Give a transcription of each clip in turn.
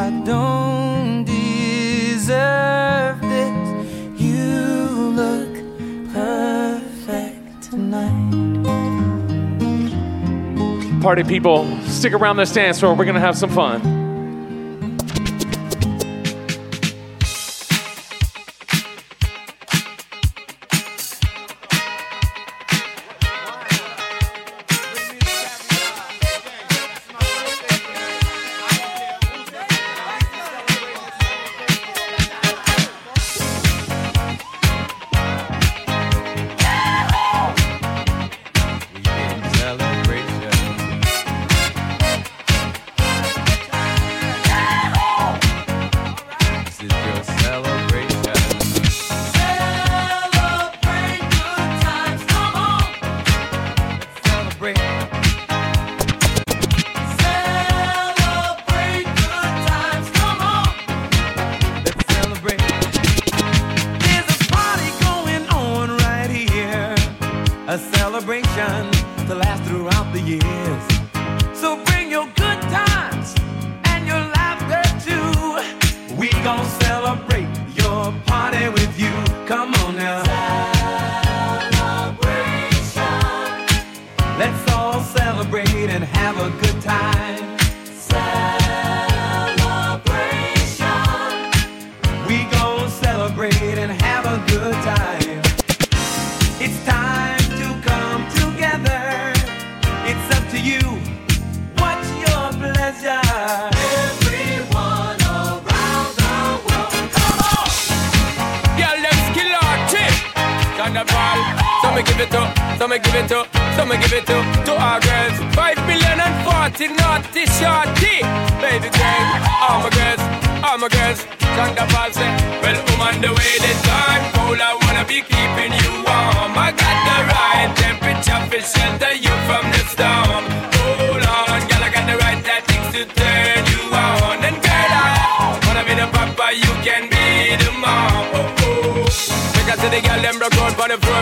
I don't deserve this. You look perfect tonight. Party people, stick around this dance floor. We're gonna have some fun.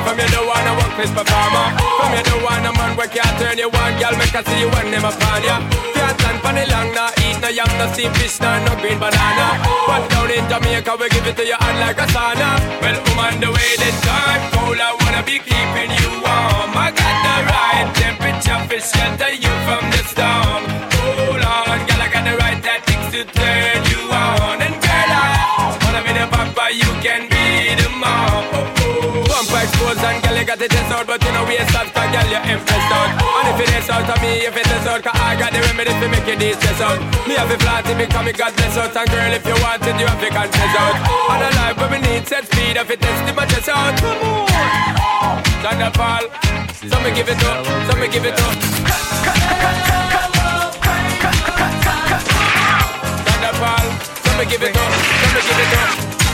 From you, the one I work this performer. From you, the one a man where can't turn you on Girl, make I see you when them upon ya. Can't stand for the long, nah Eat no yam, no steamed fish, nah, no green banana. But down in Jamaica, we give it to you hot like a sauna. Well, woman, the way the time cold I wanna be keeping you warm. I got the right temperature for shelter you from the storm. Hold on, girl, I got the right tactics to turn got the test out But you know we start, cause girl, you're impressed out And if it is out of me, if it is out Cause I got the remedy to make you de-stress out. Me have a flat it come, me got bless out. And girl, if you want it, you have to confess out. On a life where we need set speed If it test, my chest out. Come on! Thunderfall So me give it up, so me give it up. Thunderfall So me give it up, so me give it up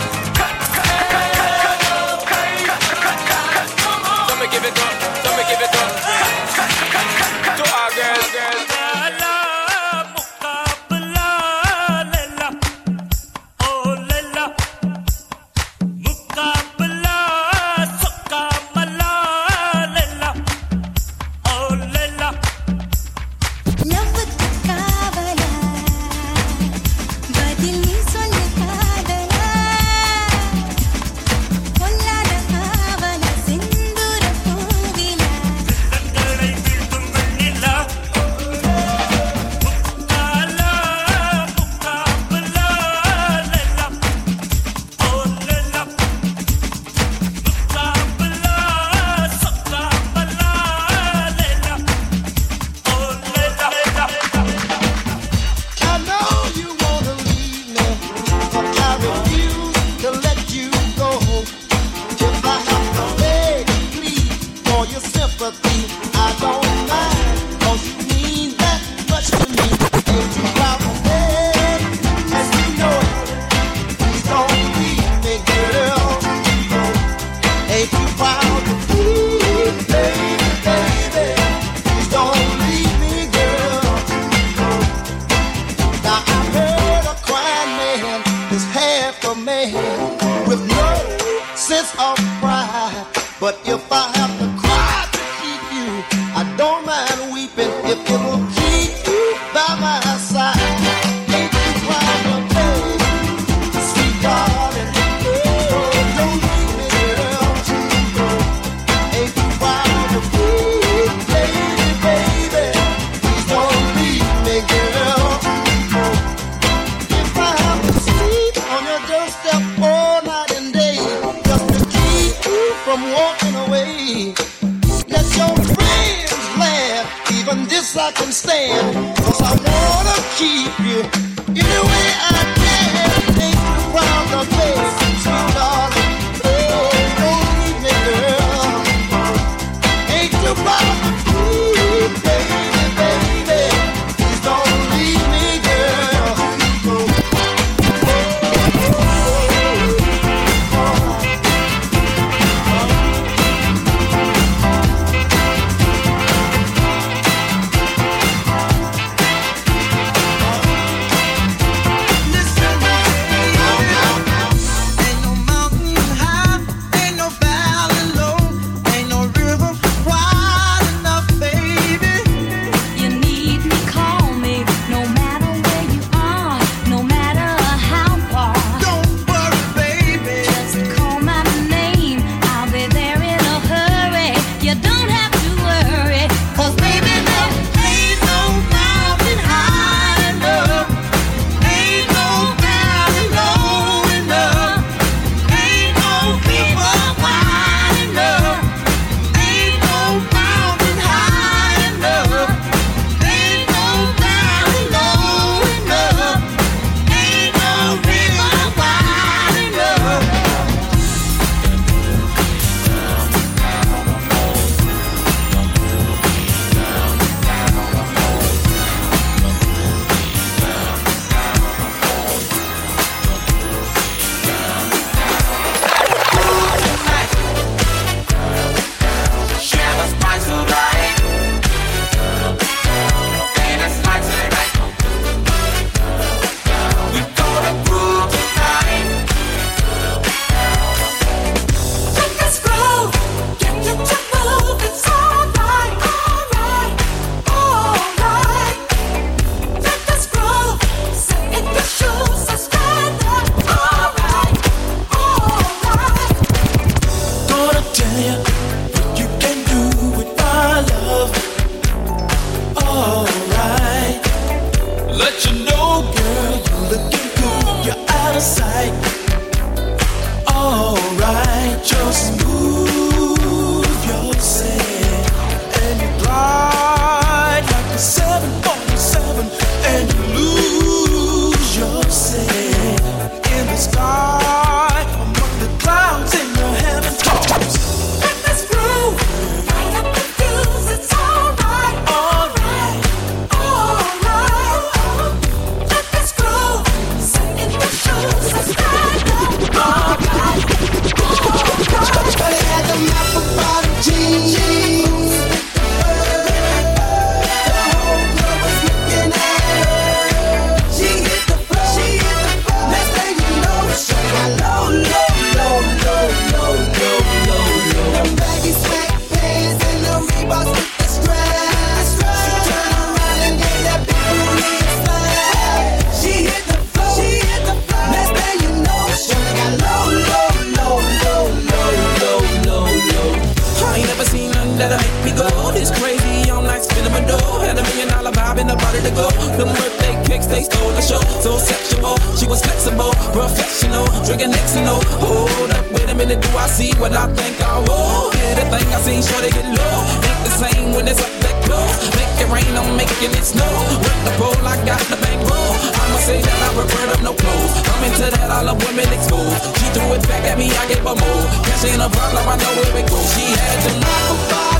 see what I think I will. Everything I seen, sure they get low. Ain't the same when it's up that close. Make it rain, I'm making it snow. With the pole, I got the bankroll. I'ma say that I prefer them no clothes. I'm into that, I love women exposed. She threw it back at me, I gave her more. Cash ain't a problem, I know where it goes. She had to knock a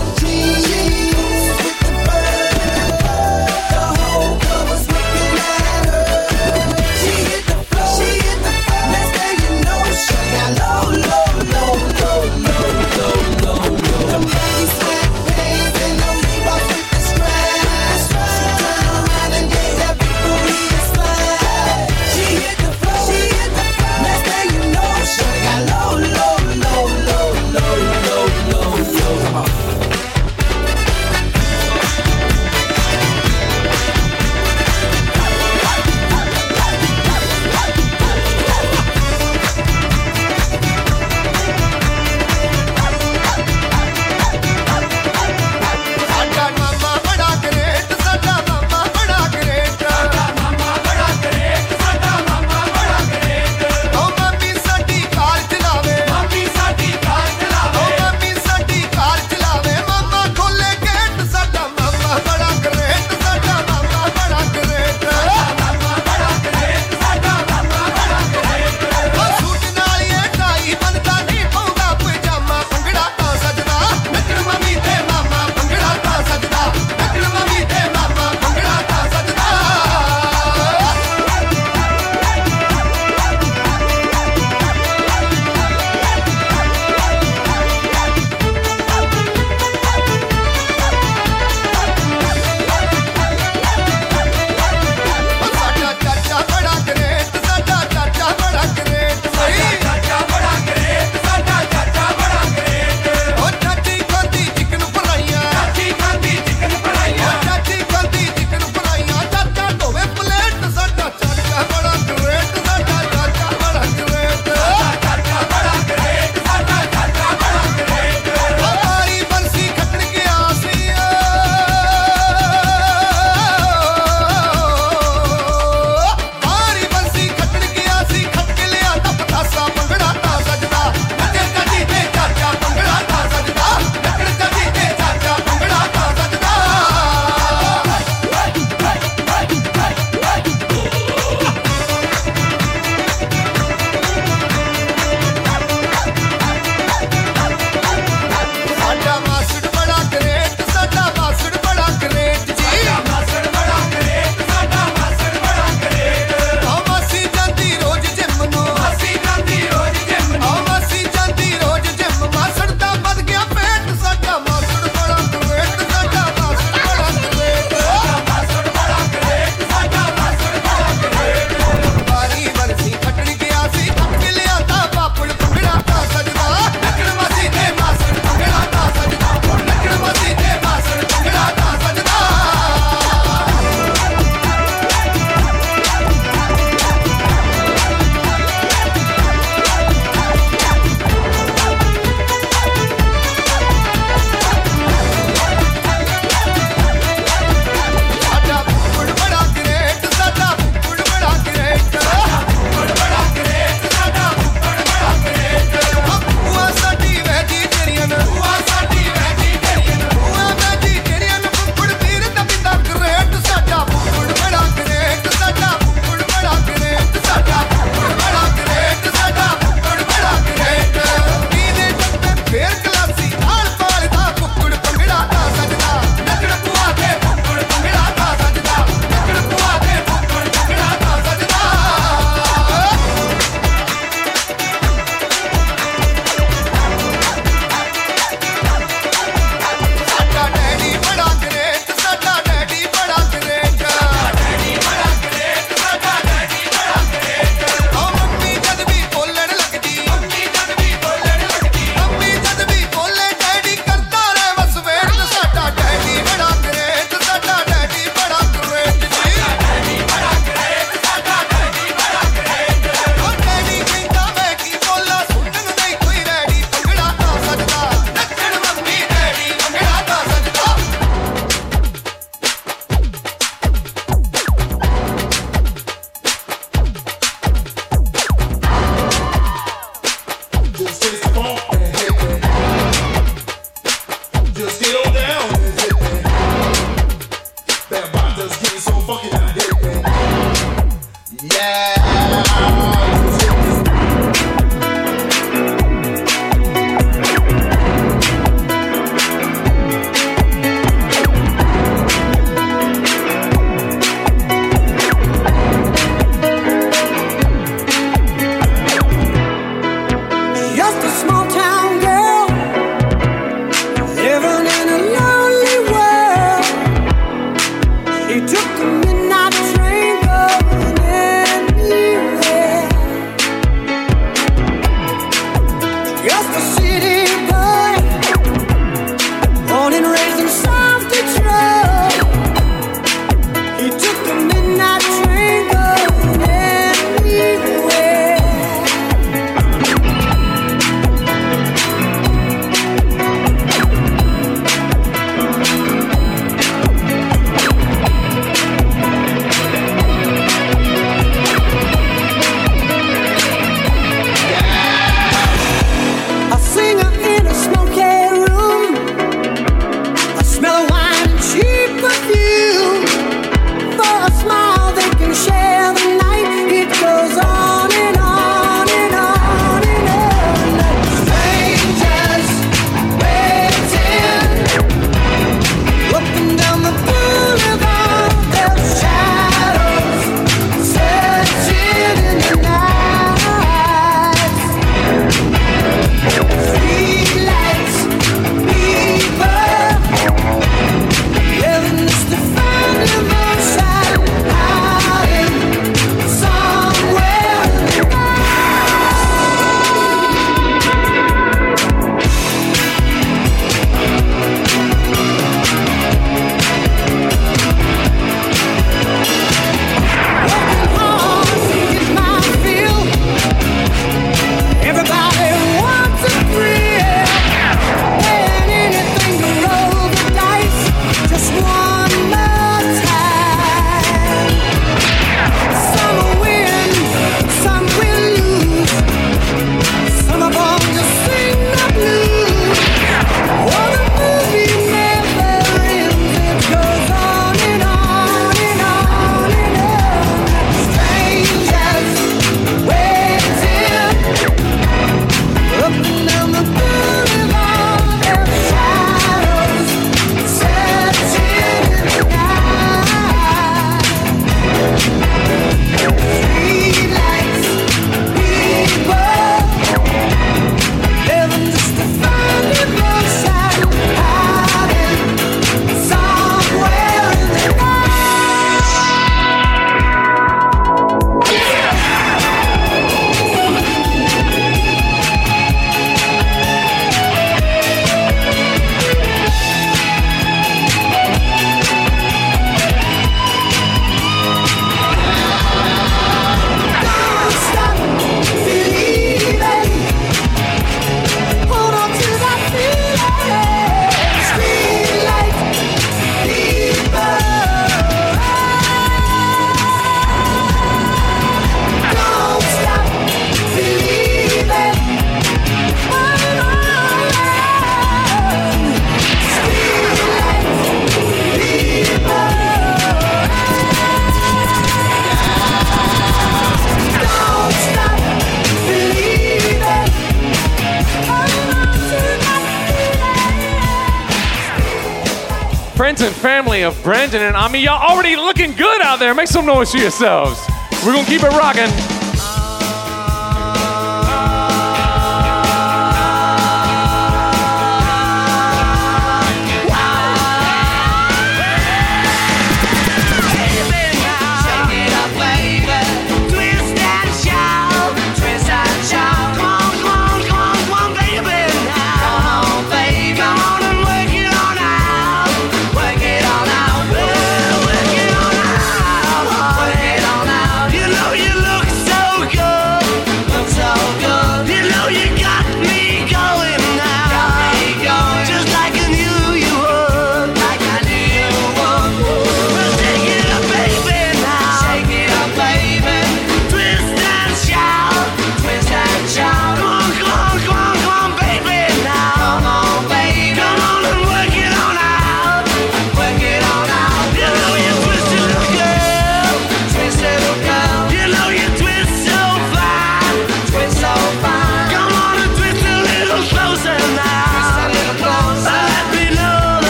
friends and family of Brandon and Ami. Y'all already looking good out there. Make some noise for yourselves. We're gonna keep it rocking.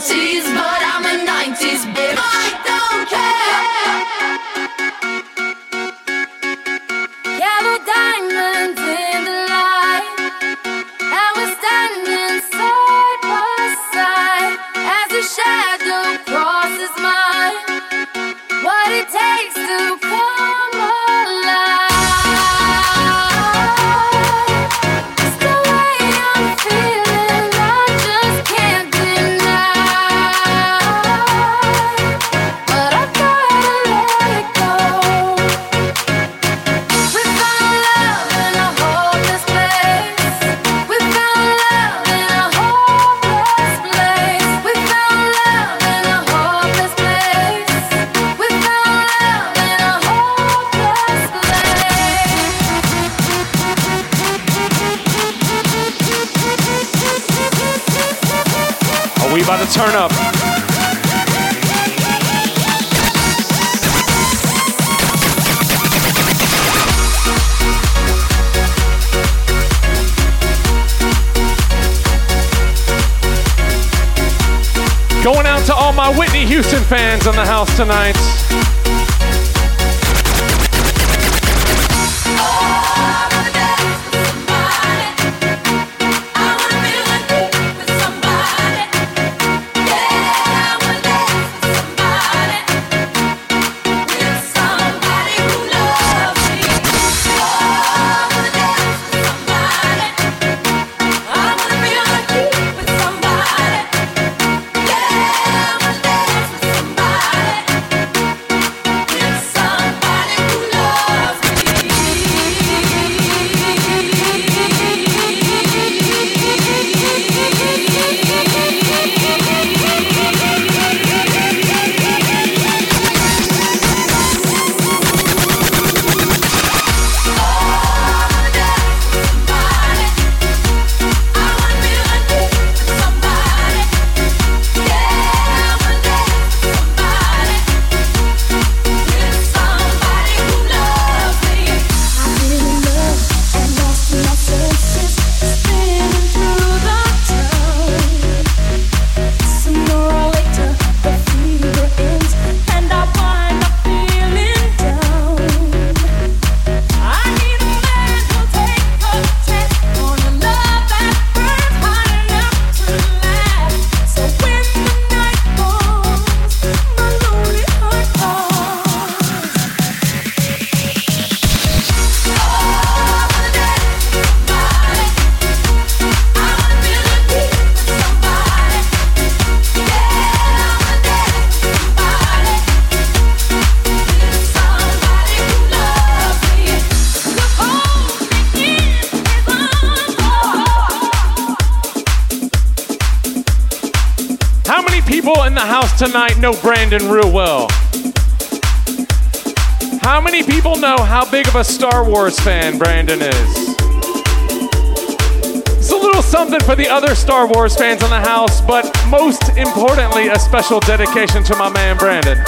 guarantees, but I'm tonight know Brandon real well. How many people know how big of a Star Wars fan Brandon is? It's a little something for the other Star Wars fans in the house, but most importantly, a special dedication to my man Brandon.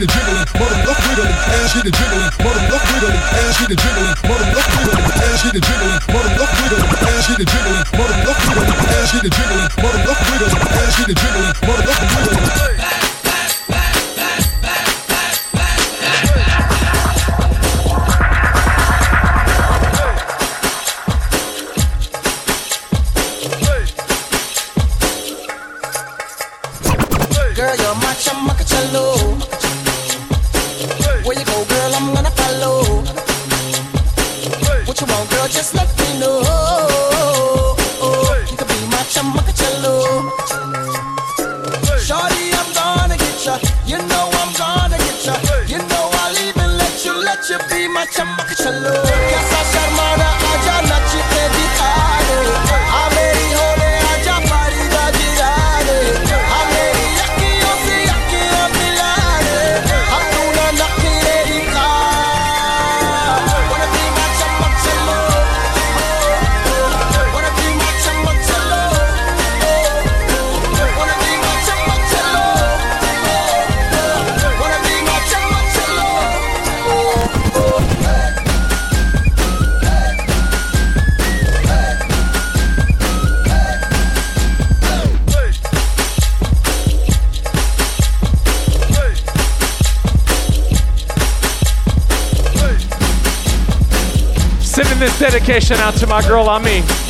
get a jiggling, motherfucker wiggling, ass get a jiggling, motherfucker wiggling, ass get a jiggling, motherfucker wiggling, ass get a jiggling, motherfucker wiggling, ass get a jiggling, motherfucker wiggling, ass get a jiggling, motherfucker wiggling, ass get a jiggling, motherfucker wiggling. dedication out to my girl, Ami.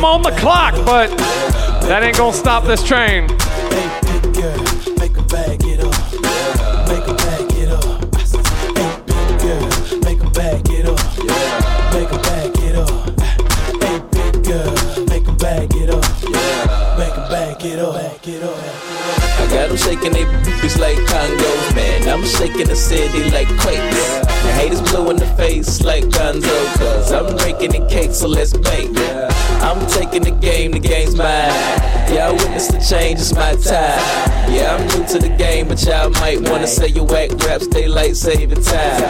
I'm on the clock, but that ain't gonna stop this train. I got them shaking they boobies like Congos, man. I'm shaking the city like quakes. Haters blue in the face like Gonzo, cause I'm breaking the cake, so let's bake. I'm taking the game, the game's mine. Y'all witness the change, it's my time. Yeah, I'm new to the game, but y'all might wanna say you whack raps, daylight saving time.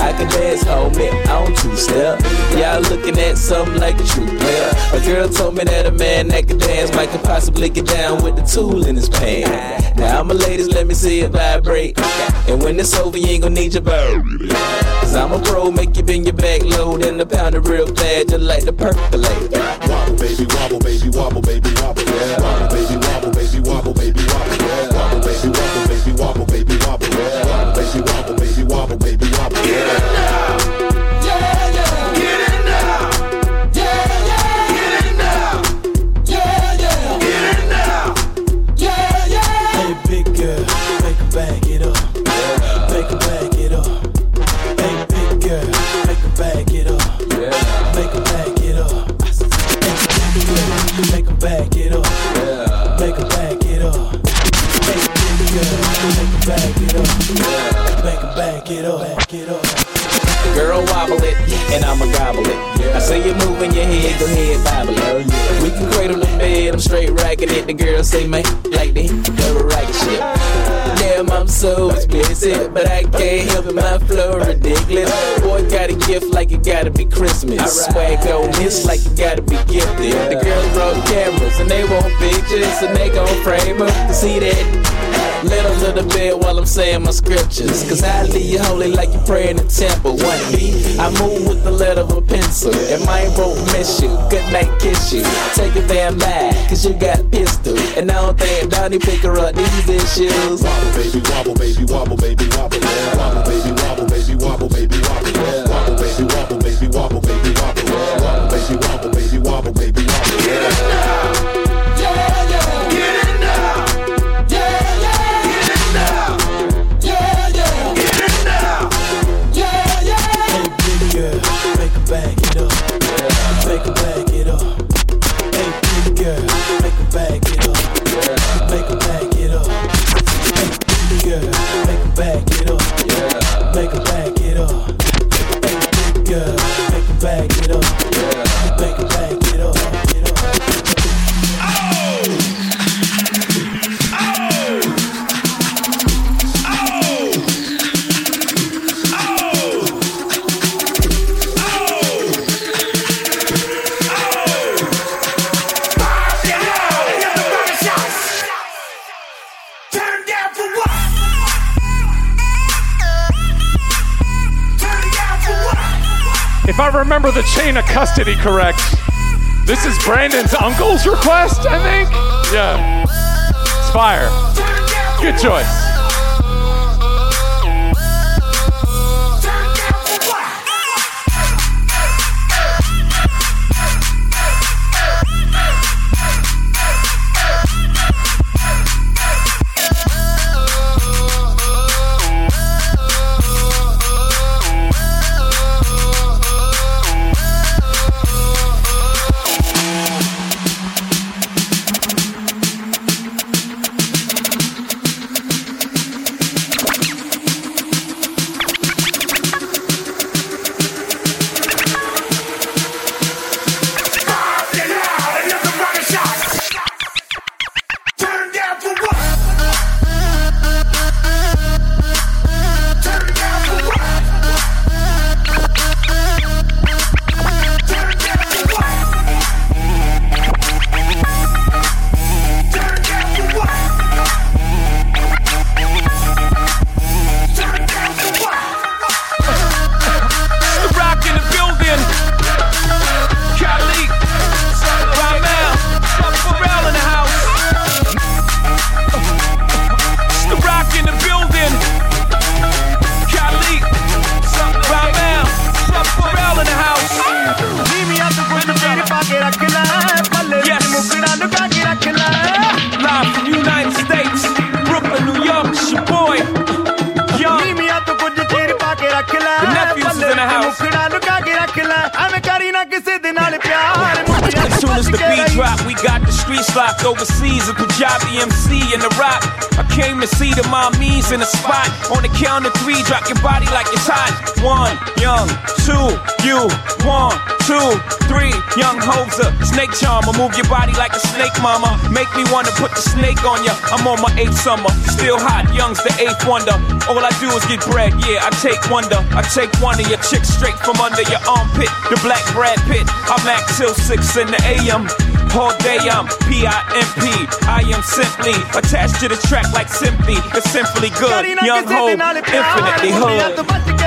I can dance, homie, I don't two step. Y'all looking at something like a true player. A girl told me that a man that can dance might could possibly get down with the tool in his pants. Now, a ladies, let me see it vibrate. And when it's over, you ain't gonna need your bow. Cause I'm a pro, make you bend your back low, then the pound it real bad, just like the percolate. Wobble, baby, wobble, baby, wobble, baby, wobble. yeah. Wobble, baby, wobble, baby, wobble, it. I say you moving your head, go ahead, bobble it. We can cradle the bed, I'm straight racking it. The girl say, man, like the double racket shit. Damn, I'm so explicit, but I can't help it, my flow ridiculous. Boy, got a gift like it gotta be Christmas. Swag on this like it gotta be gifted. The girls brought cameras, and they want pictures, and they gon' frame them. See that? Little to the bed while I'm saying my scriptures. Cause I leave you holy like you pray in the temple. One B, I move with the letter of a pencil. And mine won't miss you. Good night, kiss you. Take a damn back, cause you got pistol. And I don't think Donnie pick her up these issues. Wobble, baby, wobble, baby, wobble, baby, wobble. Wobble, baby, wobble, baby, wobble, baby, wobble. Wobble, baby, wobble, baby, wobble, baby, wobble. Wobble, baby, wobble, baby, wobble, baby, wobble. Hey, remember the chain of custody correct, this is Brandon's uncle's request, I think? Yeah. It's fire. Good choice. I'm on my eighth summer, still hot, young's the eighth wonder. All I do is get bread, yeah, I take wonder. I take one of your chicks straight from under your armpit. The black Brad Pitt, I'm at till 6 in the AM. All day I'm P-I-M-P. I am simply attached to the track like simply. It's simply good. Young hope, infinitely hood.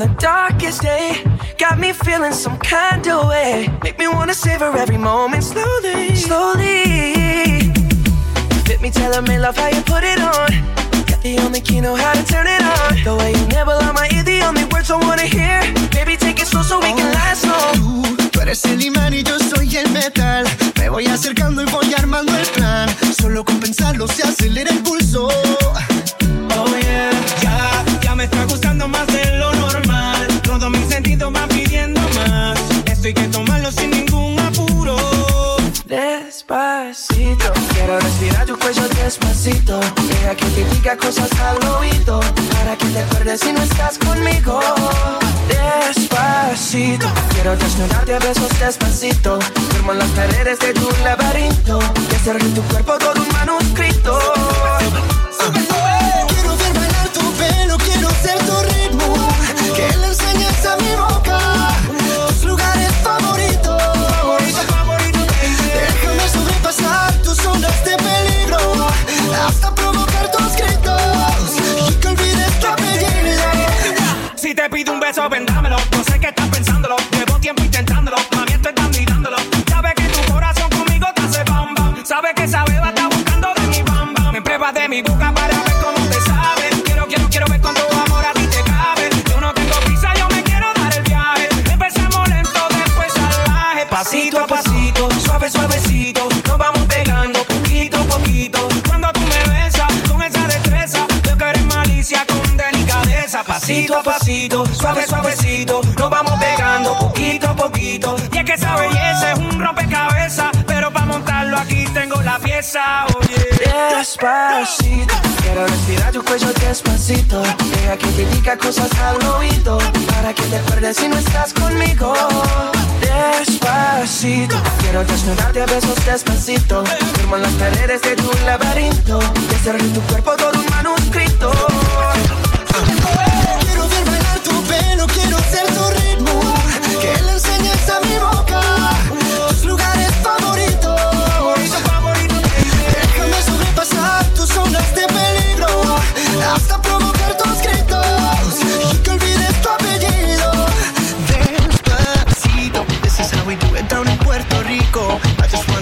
The darkest day. Got me feeling some kind of way. Make me wanna savor every moment slowly, slowly. Fit me, tell me love how you put it on. Got the only key, know how to turn it on. The way you nibble on my ear, the only words I wanna hear. Baby, take it slow so we can last long. Tú, tú eres el imán y yo soy el metal. Me voy acercando y voy armando el plan. Solo con pensarlo se acelera el pulso. Deja que te diga cosas al oído. Para que te acuerdes si no estás conmigo. Despacito, quiero desnudarte a besos despacito. Firmo las paredes de tu laberinto. Y hacer de tu cuerpo todo un manuscrito. Pasito a pasito, suave, suavecito. Nos vamos pegando poquito a poquito. Cuando tú me besas con esa destreza, veo que eres malicia con delicadeza. Pasito a pasito, suave, suavecito. Nos vamos pegando poquito a poquito. Y es que esa belleza es un rompecabezas. Despacito, quiero respirar tu cuello despacito. Deja que te diga cosas al oído. Para que te acuerdes si no estás conmigo. Despacito, quiero desnudarte a besos despacito. Firmo las paredes de tu laberinto. Y hacer tu cuerpo todo un manuscrito.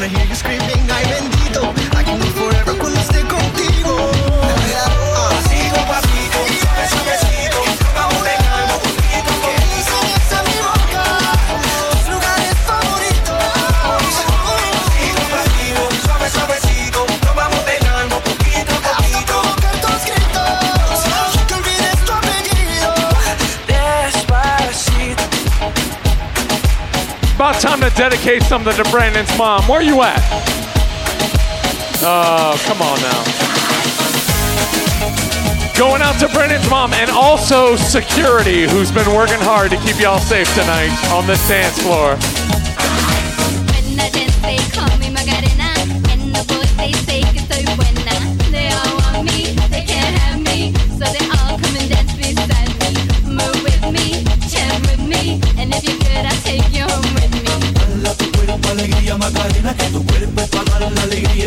Hear you screaming, dedicate something to Brandon's mom. Where you at? Oh, come on now. Going out to Brandon's mom and also security, who's been working hard to keep y'all safe tonight on this dance floor.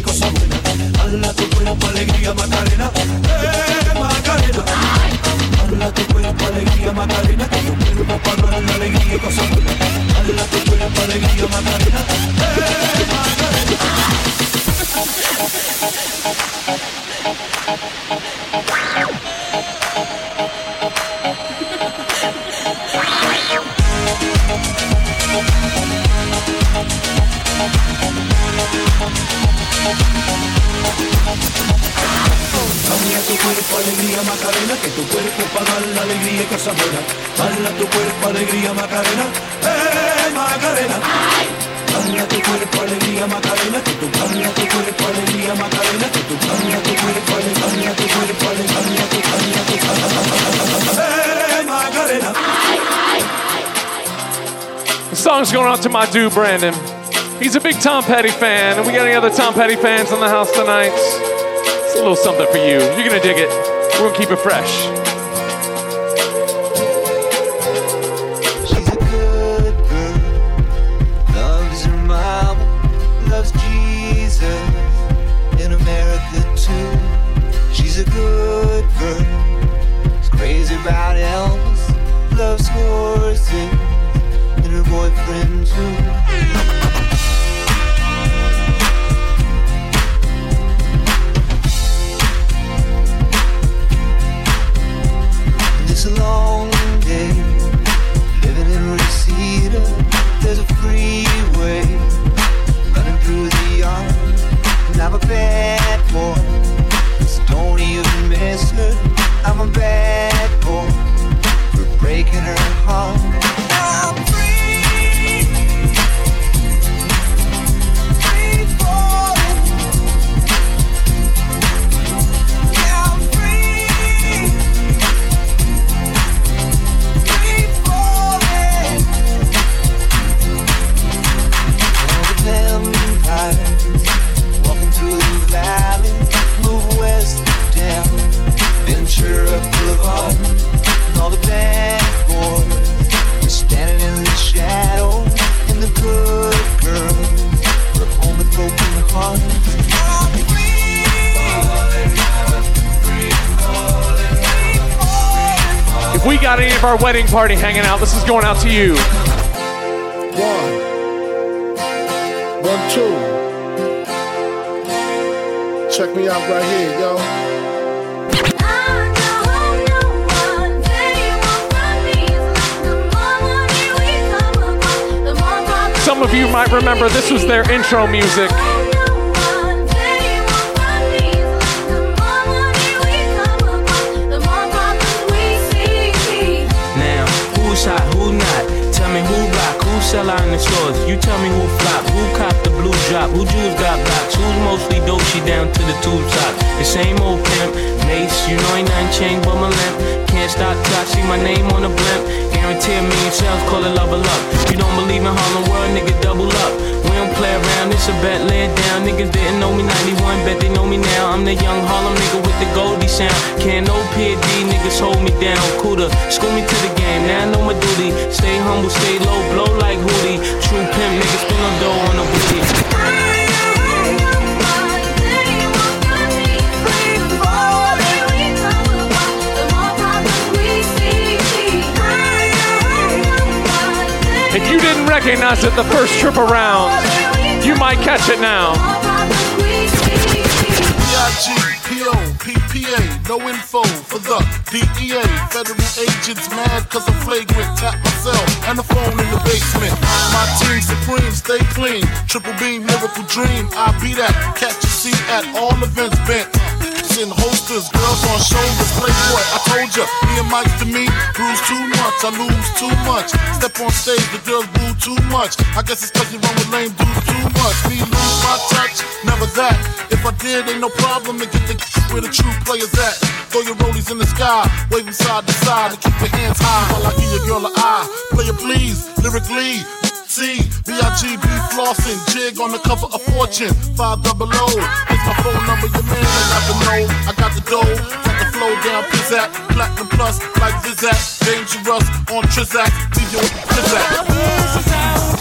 Y cosas buenas. Hala tu cuerpo, alegría, Macarena, eh, Macarena. Hala tu cuerpo, alegría, Macarena, que tu cuerpo para la alegría y cosas buenas. Hala tu cuerpo, alegría, Macarena, eh, alegría y cosas buenas. Dale tu cuerpo alegría Macarena, eh Macarena. Dale a tu cuerpo alegría Macarena, que tu dale tu cuerpo alegría Macarena, que tu dale tu cuerpo alegría, dale a tu cuerpo alegría, dale a tu dale a tu eh Macarena. The song's going out to my dude, Brandon. He's a big Tom Petty fan, and we got any other Tom Petty fans in the house tonight? It's a little something for you. You're gonna dig it. We're gonna keep it fresh. Of our wedding party hanging out, this is going out to you. One. One, two. Check me out right here, yo. Some of you might remember this was their intro music. The stores. You tell me who flop, who cop the blue drop, who jewels got blocks, who's mostly dope, she down to the tube top. The same old pimp, You know ain't nothing changed but my limp. Can't stop till I see my name on the blimp. Guarantee a million sales, call it level up. You don't believe in Harlem World, nigga, double up. We don't play around, it's a bet, lay it down. Niggas didn't know me 91, bet they know me now. I'm the young Harlem nigga with the Goldie sound. Can't no PD, niggas hold me down. Cooler, school me to the game, now I know my duty. Stay humble, stay low, blow like Hootie. True pimp, niggas spin on dough on a booty. Recognize it the first trip around, you might catch it now. B-I-G-P-O, PPA, no info for the DEA. Federal agents mad cause I'm flagrant. Tap myself and the phone in the basement. My team supreme, stay clean. Triple beam, miracle dream. I be that. Catch a seat at all events bent. In holsters, girls on shoulders, play what? I told ya, me and Mike to me, bruise too much, I lose too much. Step on stage, the girls boo too much. I guess it's cause you run with lame dudes too much. Me lose my touch, never that. If I did, ain't no problem to get the where the true players at. Throw your rollies in the sky, wave 'em side to side, and keep your hands high while I give your girl an eye. Play it please, lyrically. C, B-I-G-B flossing, jig on the cover of Fortune, 5 double O. It's my phone number, your man, I got the know, I got the dough, got the flow down, pizzazz, platinum plus, like Zizak, dangerous on Trizak, leave your Trizak.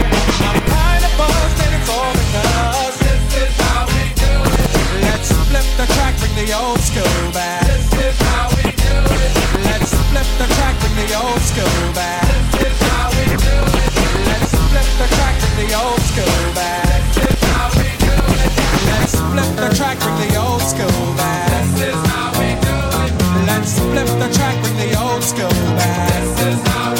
this is how we do it. Let's flip the track, bring the old school back. This is how we do it. Let's flip the track, bring the old school back. This is how we do it. Let's flip the track, bring the old school back. This is how we do it. Let's flip the track, bring the old school back. This is how we do it. Let's flip the track, bring the old school back.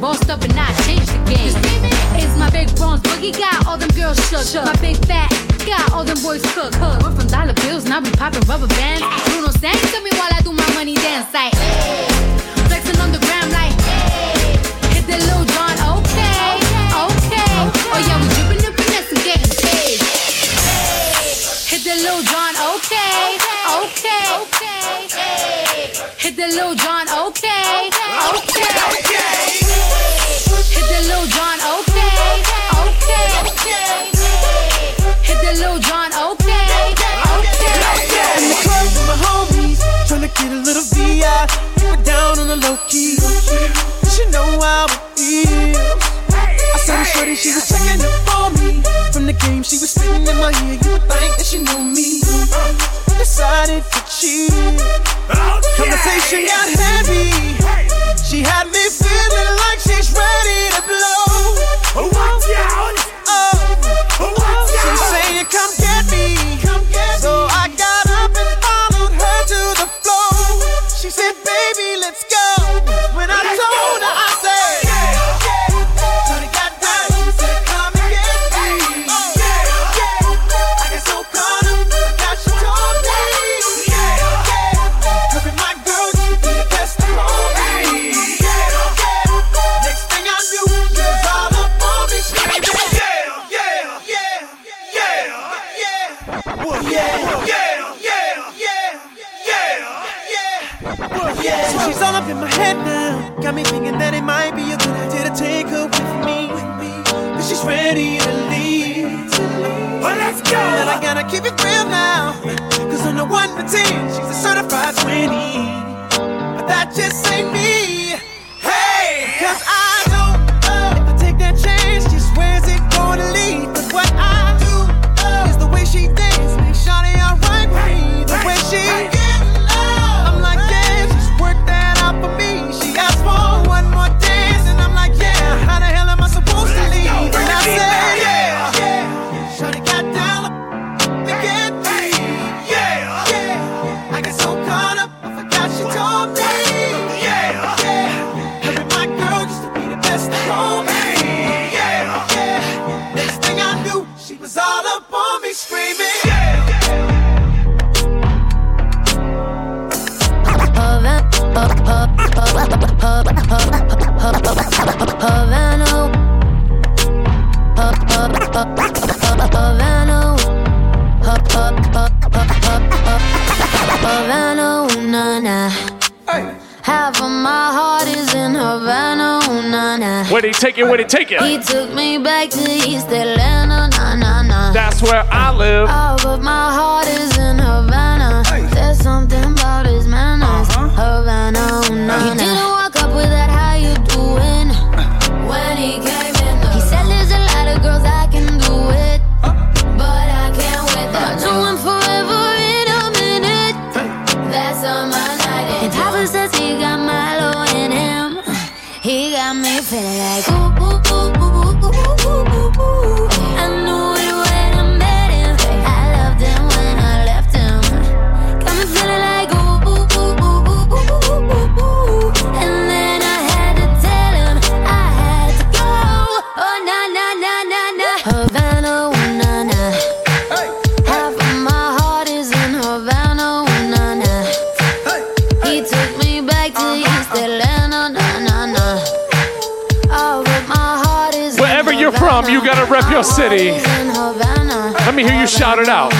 Bossed up and I changed the game. It's my big bronze boogie got all them girls shook. My big fat got all them boys cook. We're from dollar bills, now we popping rubber bands. Bruno sang to me while I do my money dance like. Hey. Flexing on the gram like. Hey. Hit the Lil Jon, okay, okay. Oh yeah, we dripping and finesse and getting paid. Hit the Lil Jon, okay, okay, okay. Hit the Lil Jon, okay, okay. Key. She know how it feels. I saw the shorty, she was checking up on me. From the game, she was spitting in my ear. You would think that she knew me. Decided to cheat. Oh, Conversation got heavy. She had me yeah, she's all up in my head now. Got me thinking that it might be a good idea to take her with me. Cause she's ready to leave. Well, let's go. And I gotta keep it real now. Cause on the 1 to 10, she's a certified 20. But that just ain't me. Half of my heart is in Havana, na na. Where'd he take it? Where'd he take you? He took me back to East Atlanta, na na na. That's where I live. Oh, but my heart is in Havana. From, you gotta rep your city. Let me hear you shout it out.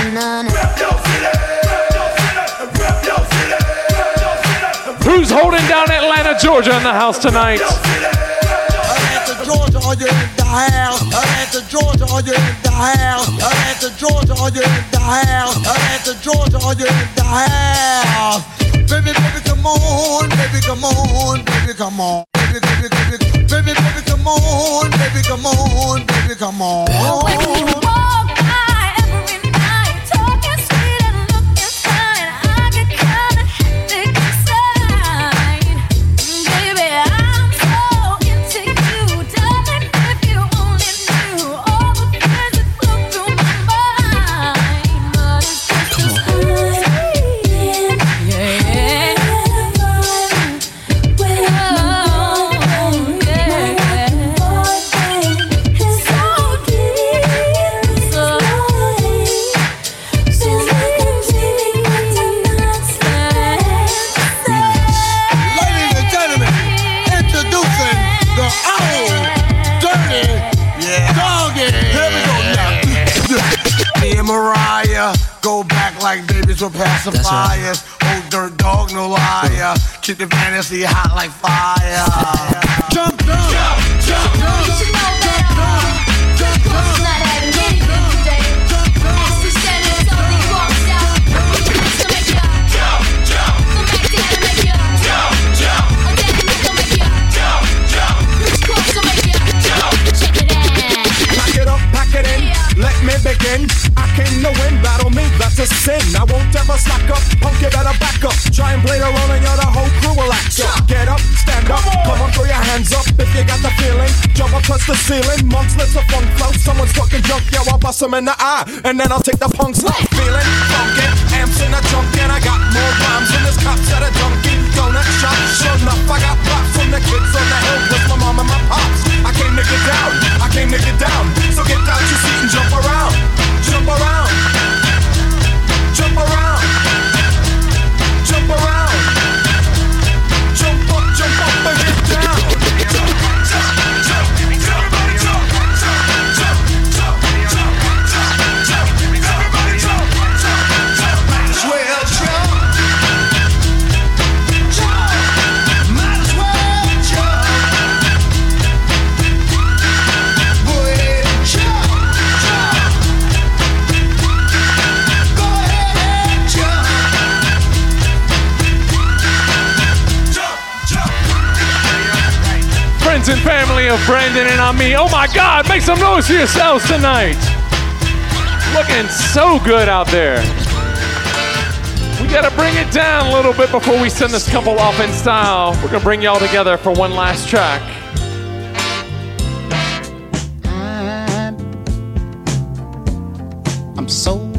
Who's holding down Atlanta, Georgia in the house tonight? Atlanta, Georgia, are you in the house? Atlanta, Georgia, are you in the house? Atlanta, Georgia, are you in the house? Atlanta, Georgia, are you in the house? Baby, baby, come on, baby, come on, baby, come on. Baby, baby, baby, baby, baby, come on, baby, come on, baby, come on. Babies with pacifiers. Old dirt dog, no liar. Keep the fantasy hot like fire. Jump, jump, jump, jump, jump, Pack it up, pack it in, let me begin. A sin. I won't ever slack up, punk, you better back up. Try and play the role and you're the whole crew will act up. Get up, stand up, come on, throw your hands up if you got the feeling. Jump up, touch the ceiling, monks, let's a funk flow. Someone's fucking drunk, yo, I'll bust 'em in the eye, and then I'll take the punks out. Feeling funky, amps in a trunk, and I got more rhymes than this cops at a Dunkin' Donut shop. Sure enough, I got props from the kids on the hill with my mom and my pops. I came to get down, I came to get down. So get out your seat and jump around, jump around, And family of Brandon and Ami. Oh my God, make some noise for yourselves tonight. Looking so good out there. We gotta bring it down a little bit before we send this couple off in style. We're gonna bring y'all together for one last track. I'm, I'm so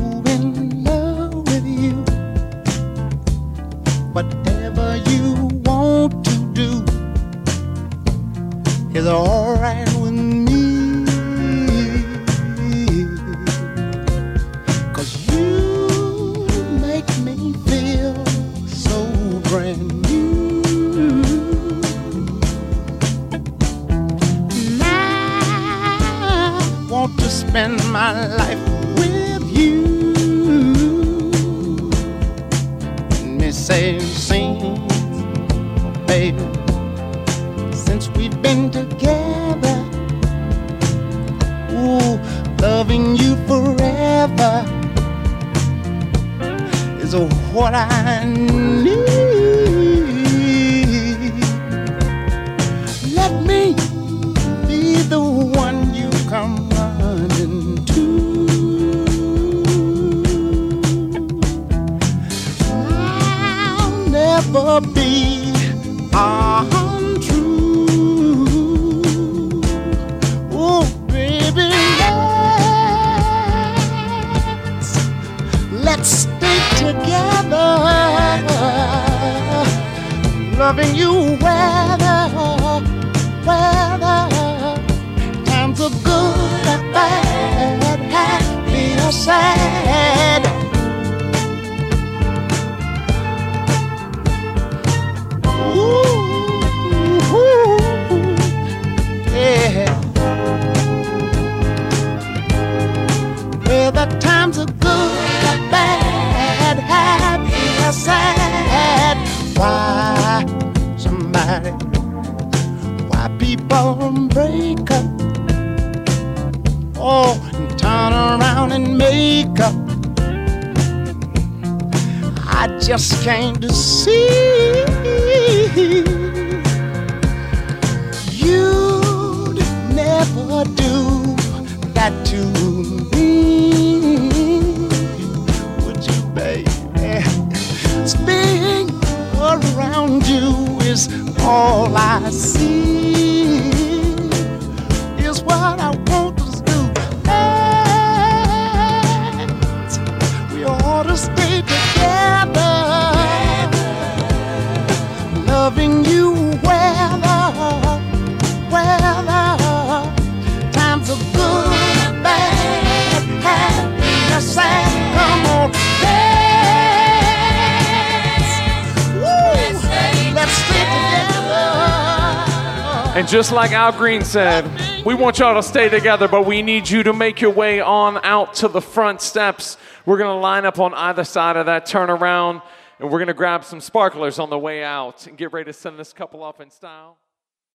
like Al Green said, We want y'all to stay together, but we need you to make your way on out to the front steps. We're going to line up on either side of that turnaround, and we're going to grab some sparklers on the way out and get ready to send this couple off in style.